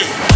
Music.